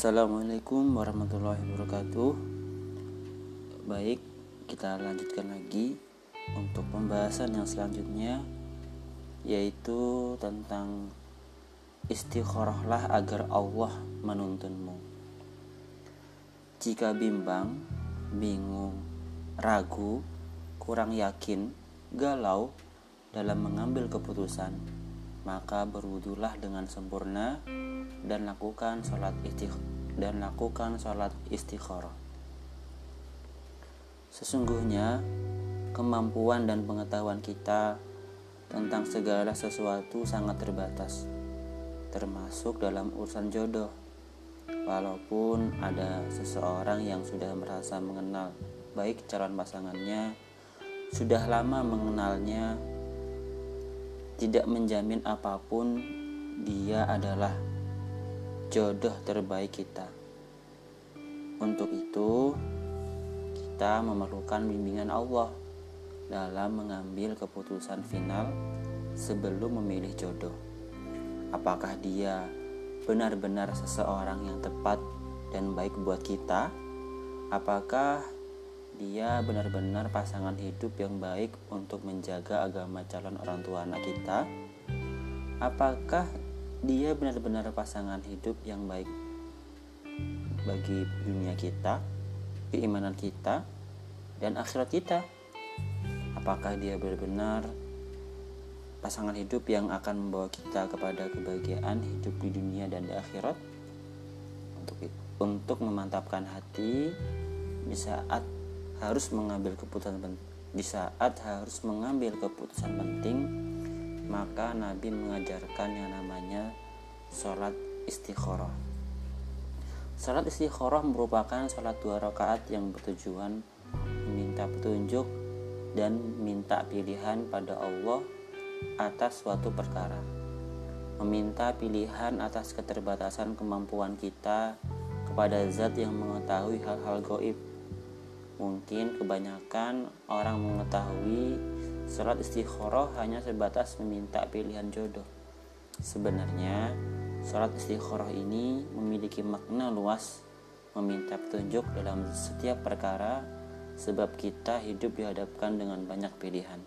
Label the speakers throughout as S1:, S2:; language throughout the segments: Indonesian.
S1: Assalamualaikum warahmatullahi wabarakatuh. Baik, kita lanjutkan lagi untuk pembahasan yang selanjutnya yaitu tentang istikharahlah agar Allah menuntunmu. Jika bimbang, bingung, ragu, kurang yakin, galau dalam mengambil keputusan, maka berwudulah dengan sempurna dan lakukan sholat istikh dan lakukan sholat istikharah. Sesungguhnya kemampuan dan pengetahuan kita tentang segala sesuatu sangat terbatas, termasuk dalam urusan jodoh. Walaupun ada seseorang yang sudah merasa mengenal baik calon pasangannya, sudah lama mengenalnya, tidak menjamin apa pun dia adalah jodoh terbaik kita. Untuk itu, kita memerlukan bimbingan Allah dalam mengambil keputusan final sebelum memilih jodoh. Apakah dia benar-benar seseorang yang tepat dan baik buat kita? Apakah dia benar-benar pasangan hidup yang baik untuk menjaga agama calon orang tua anak kita? Apakah dia benar-benar pasangan hidup yang baik bagi dunia kita, keimanan kita, dan akhirat kita? Apakah dia benar-benar pasangan hidup yang akan membawa kita kepada kebahagiaan hidup di dunia dan di akhirat? Untuk untuk memantapkan hati di saat harus mengambil keputusan di saat harus mengambil keputusan penting maka Nabi mengajarkan yang namanya sholat istikharah. Sholat istikharah merupakan sholat dua rakaat yang bertujuan meminta petunjuk dan minta pilihan pada Allah atas suatu perkara. Meminta pilihan atas keterbatasan kemampuan kita kepada zat yang mengetahui hal-hal goib Mungkin kebanyakan orang mengetahui sholat istikharah hanya sebatas meminta pilihan jodoh. Sebenarnya, sholat istikharah ini memiliki makna luas, meminta petunjuk dalam setiap perkara, sebab kita hidup dihadapkan dengan banyak pilihan.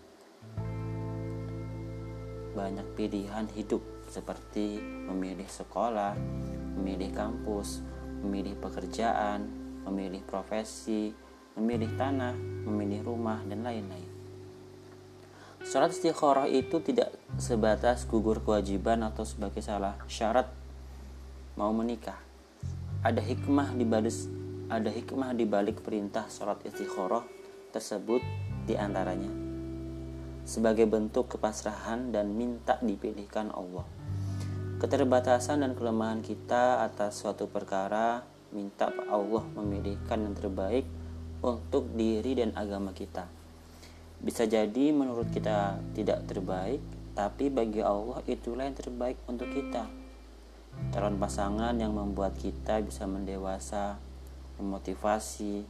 S1: Banyak pilihan hidup, seperti memilih sekolah, memilih kampus, memilih pekerjaan, memilih profesi, memilih tanah, memilih rumah, dan lain-lain. Sholat istikharah itu tidak sebatas gugur kewajiban atau sebagai salah syarat mau menikah. Ada hikmah di balik ada hikmah di balik perintah sholat istikharah tersebut di antaranya sebagai bentuk kepasrahan dan minta dipilihkan Allah. Keterbatasan dan kelemahan kita atas suatu perkara minta Allah memilihkan yang terbaik untuk diri dan agama kita. Bisa jadi menurut kita tidak terbaik, tapi bagi Allah itulah yang terbaik untuk kita. Calon pasangan yang membuat kita bisa mendewasa, memotivasi,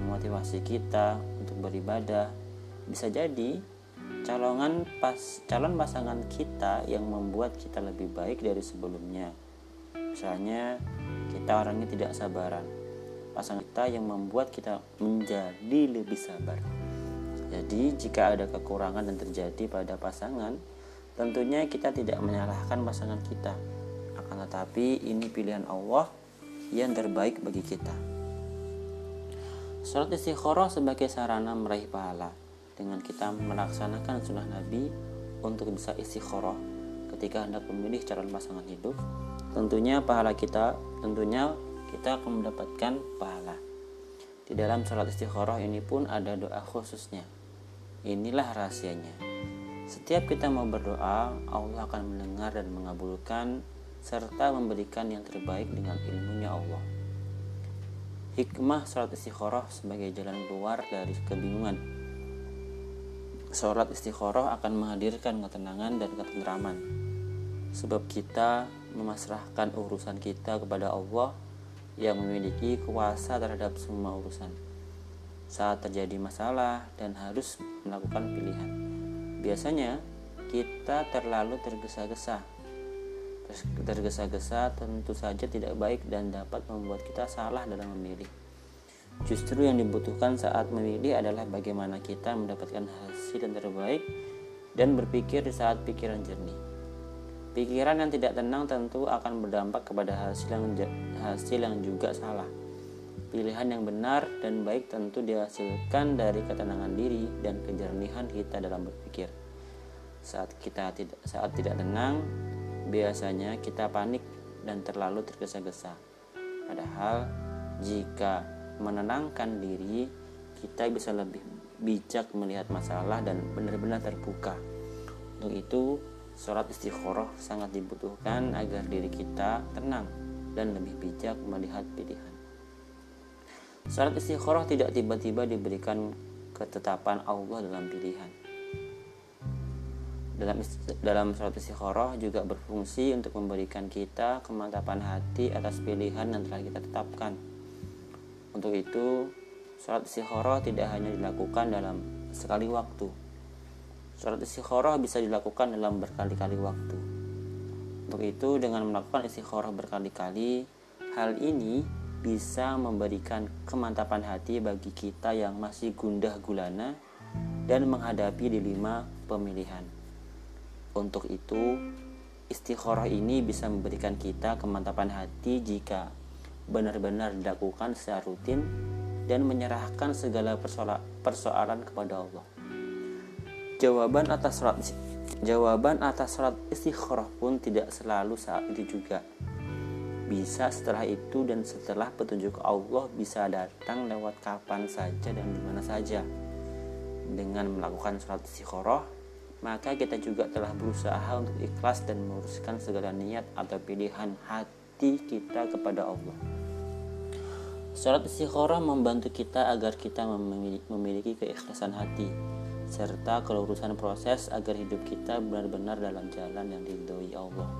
S1: memotivasi kita untuk beribadah. Bisa jadi calongan pas calon pasangan kita yang membuat kita lebih baik dari sebelumnya. Misalnya kita orangnya tidak sabaran, pasangan kita yang membuat kita menjadi lebih sabar. Jadi, jika ada kekurangan yang terjadi pada pasangan, tentunya kita tidak menyalahkan pasangan kita. Akan tetapi, ini pilihan Allah yang terbaik bagi kita. Salat istikharah sebagai sarana meraih pahala dengan kita melaksanakan sunnah Nabi untuk bisa istikharah ketika hendak memilih calon pasangan hidup. Tentunya pahala kita, tentunya kita akan mendapatkan pahala. Di dalam sholat istikharah ini pun ada doa khususnya. Inilah rahasianya. Setiap kita mau berdoa, Allah akan mendengar dan mengabulkan serta memberikan yang terbaik dengan ilmunya Allah. Hikmah sholat istikharah sebagai jalan keluar dari kebingungan. Sholat istikharah akan menghadirkan ketenangan dan ketentraman. Sebab kita memasrahkan urusan kita kepada Allah yang memiliki kuasa terhadap semua urusan saat terjadi masalah dan harus melakukan pilihan. Biasanya kita terlalu tergesa-gesa tergesa-gesa tentu saja tidak baik dan dapat membuat kita salah dalam memilih. Justru yang dibutuhkan saat memilih adalah bagaimana kita mendapatkan hasil yang terbaik dan berpikir di saat pikiran jernih. Pikiran yang tidak tenang tentu akan berdampak kepada hasil yang hasil yang juga salah. Pilihan yang benar dan baik tentu dihasilkan dari ketenangan diri dan kejernihan kita dalam berpikir. Saat kita tidak saat tidak tenang, biasanya kita panik dan terlalu tergesa-gesa. Padahal jika menenangkan diri, kita bisa lebih bijak melihat masalah dan benar-benar terbuka. Untuk itu, sholat istikharah sangat dibutuhkan agar diri kita tenang dan lebih bijak melihat pilihan. Sholat istikharah tidak tiba-tiba diberikan ketetapan Allah dalam pilihan. Dalam dalam sholat istikharah juga berfungsi untuk memberikan kita kemantapan hati atas pilihan yang telah kita tetapkan untuk itu, sholat istikharah tidak hanya dilakukan dalam sekali waktu. Sholat istikharah bisa dilakukan dalam berkali-kali waktu. Untuk itu, dengan melakukan istikharah berkali-kali, hal ini bisa memberikan kemantapan hati bagi kita yang masih gundah gulana dan menghadapi dilema pemilihan. Untuk itu, istikharah ini bisa memberikan kita kemantapan hati jika benar-benar dilakukan secara rutin dan menyerahkan segala persoalan kepada Allah. Jawaban atas surat jawaban atas surat istikharah pun tidak selalu saat itu juga. Bisa setelah itu dan setelah petunjuk Allah bisa datang lewat kapan saja dan di mana saja. Dengan melakukan surat istikharah, maka kita juga telah berusaha untuk ikhlas dan meluruskan segala niat atau pilihan hati kita kepada Allah. Sholat istikharah membantu kita agar kita memiliki keikhlasan hati serta kelurusan proses agar hidup kita benar-benar dalam jalan yang diridhoi Allah.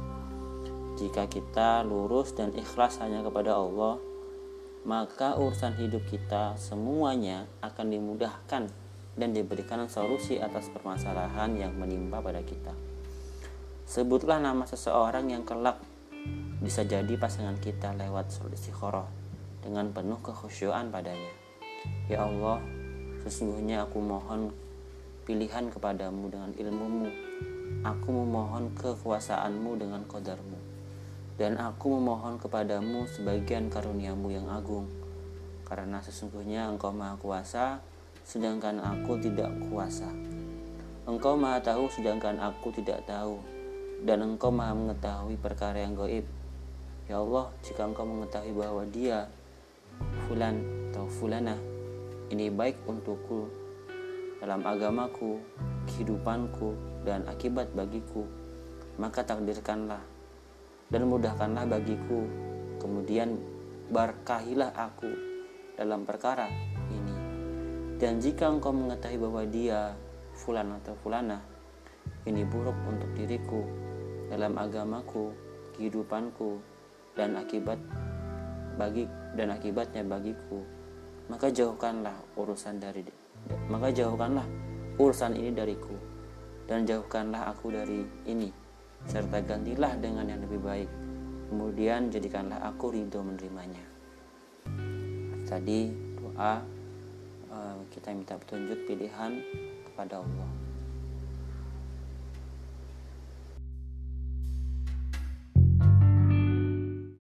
S1: Jika kita lurus dan ikhlas hanya kepada Allah, maka urusan hidup kita semuanya akan dimudahkan dan diberikan solusi atas permasalahan yang menimpa pada kita. Sebutlah nama seseorang yang kelak bisa jadi pasangan kita lewat sholat istikharah dengan penuh kekhusyuan padanya. Ya Allah, sesungguhnya aku mohon pilihan kepadamu dengan ilmumu. Aku memohon kekuasaanmu dengan kodarmu. Dan aku memohon kepadamu sebagian karuniamu yang agung. Karena sesungguhnya engkau maha kuasa, sedangkan aku tidak kuasa. Engkau maha tahu sedangkan aku tidak tahu. Dan engkau maha mengetahui perkara yang goib. Ya Allah, jika engkau mengetahui bahwa dia fulan atau fulana ini baik untukku dalam agamaku, kehidupanku, dan akibat bagiku, maka takdirkanlah dan mudahkanlah bagiku. Kemudian berkahilah aku dalam perkara ini. Dan jika engkau mengetahui bahwa dia fulan atau fulana ini buruk untuk diriku dalam agamaku, kehidupanku, dan akibat bagi dan akibatnya bagiku maka jauhkanlah urusan dari maka jauhkanlah urusan ini dariku dan jauhkanlah aku dari ini serta gantilah dengan yang lebih baik. Kemudian jadikanlah aku ridho menerimanya. Tadi doa eh, kita minta petunjuk pilihan kepada Allah